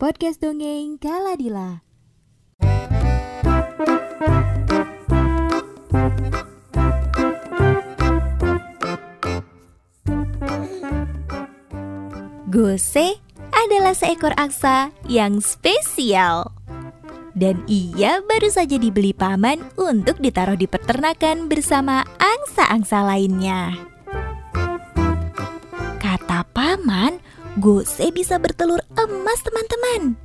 podcast dongeng Kaladila. Gose adalah seekor angsa yang spesial. Dan ia baru saja dibeli paman untuk ditaruh di peternakan bersama angsa-angsa lainnya. Gose bisa bertelur emas teman-teman.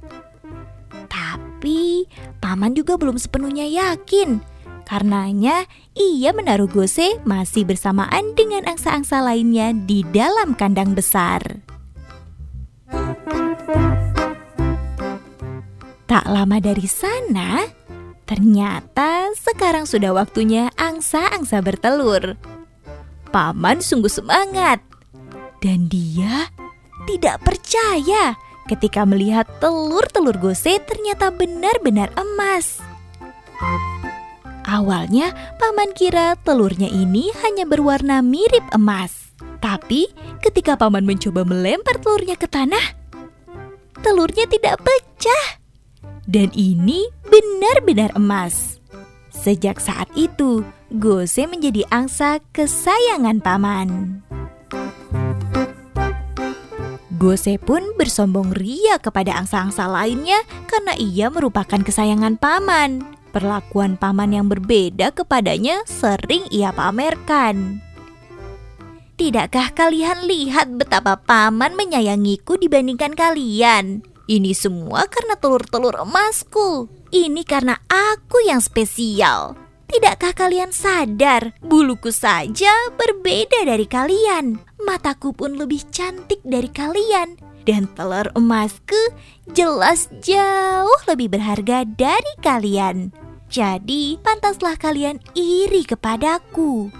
Tapi paman juga belum sepenuhnya yakin. Karenanya ia menaruh Gose masih bersamaan dengan angsa-angsa lainnya di dalam kandang besar. Tak lama dari sana, ternyata sekarang sudah waktunya angsa-angsa bertelur. Paman sungguh semangat, dan dia tidak percaya ketika melihat telur-telur gose ternyata benar-benar emas. Awalnya, paman kira telurnya ini hanya berwarna mirip emas. Tapi, ketika paman mencoba melempar telurnya ke tanah, telurnya tidak pecah. Dan ini benar-benar emas. Sejak saat itu, Gose menjadi angsa kesayangan paman. Gose pun bersombong ria kepada angsa-angsa lainnya karena ia merupakan kesayangan paman. Perlakuan paman yang berbeda kepadanya sering ia pamerkan. Tidakkah kalian lihat betapa paman menyayangiku dibandingkan kalian? Ini semua karena telur-telur emasku. Ini karena aku yang spesial. Tidakkah kalian sadar, buluku saja berbeda dari kalian. Mataku pun lebih cantik dari kalian. Dan telur emasku jelas jauh lebih berharga dari kalian. Jadi, pantaslah kalian iri kepadaku.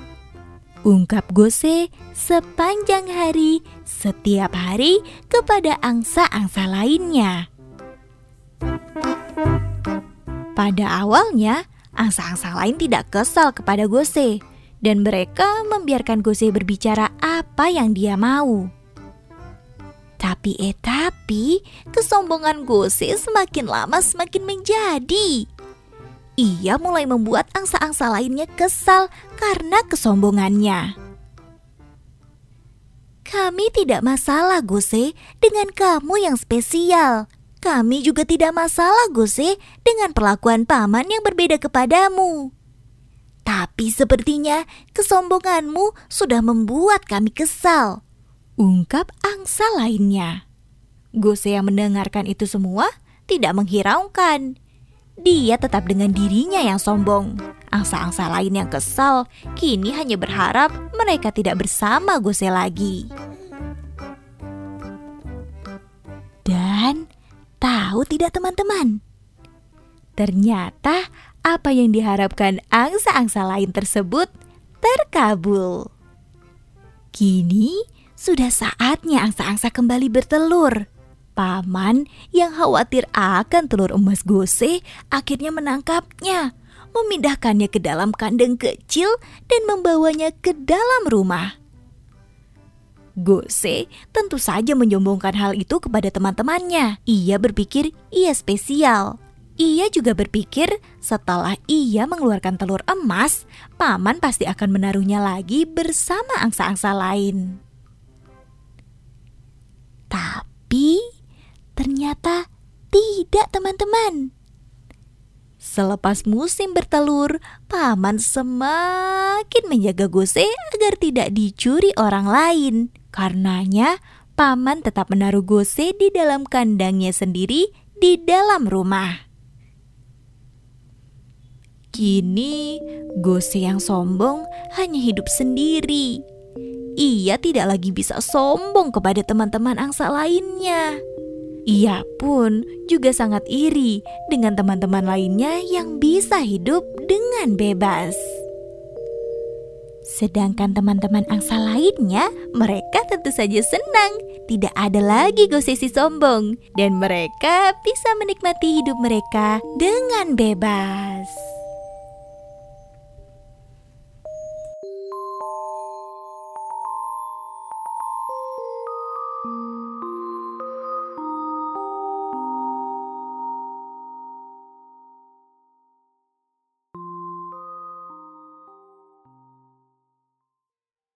Ungkap Gose sepanjang hari, setiap hari kepada angsa-angsa lainnya. Pada awalnya, angsa-angsa lain tidak kesal kepada Gose dan mereka membiarkan Gose berbicara apa yang dia mau. Tapi eh tapi, kesombongan Gose semakin lama semakin menjadi. Ia mulai membuat angsa-angsa lainnya kesal karena kesombongannya. Kami tidak masalah, Gose, dengan kamu yang spesial. Kami juga tidak masalah, Gose, dengan perlakuan paman yang berbeda kepadamu. Tapi sepertinya kesombonganmu sudah membuat kami kesal. Ungkap angsa lainnya. Gose yang mendengarkan itu semua tidak menghiraukan. Dia tetap dengan dirinya yang sombong. Angsa-angsa lain yang kesal kini hanya berharap mereka tidak bersama Gose lagi. Dan tahu tidak teman-teman? Ternyata apa yang diharapkan angsa-angsa lain tersebut terkabul. Kini sudah saatnya angsa-angsa kembali bertelur. Paman yang khawatir akan telur emas Gose akhirnya menangkapnya, memindahkannya ke dalam kandang kecil dan membawanya ke dalam rumah. Gose tentu saja menyombongkan hal itu kepada teman-temannya. Ia berpikir ia spesial. Ia juga berpikir setelah ia mengeluarkan telur emas, paman pasti akan menaruhnya lagi bersama angsa-angsa lain. Tapi ternyata tidak, teman-teman. Selepas musim bertelur, paman semakin menjaga Gose agar tidak dicuri orang lain. Karenanya, paman tetap menaruh Gose di dalam kandangnya sendiri di dalam rumah. Kini, Gose yang sombong hanya hidup sendiri. Ia tidak lagi bisa sombong kepada teman-teman angsa lainnya. Ia pun juga sangat iri dengan teman-teman lainnya yang bisa hidup dengan bebas. Sedangkan teman-teman angsa lainnya, mereka tentu saja senang. Tidak ada lagi gosesi sombong, dan mereka bisa menikmati hidup mereka dengan bebas.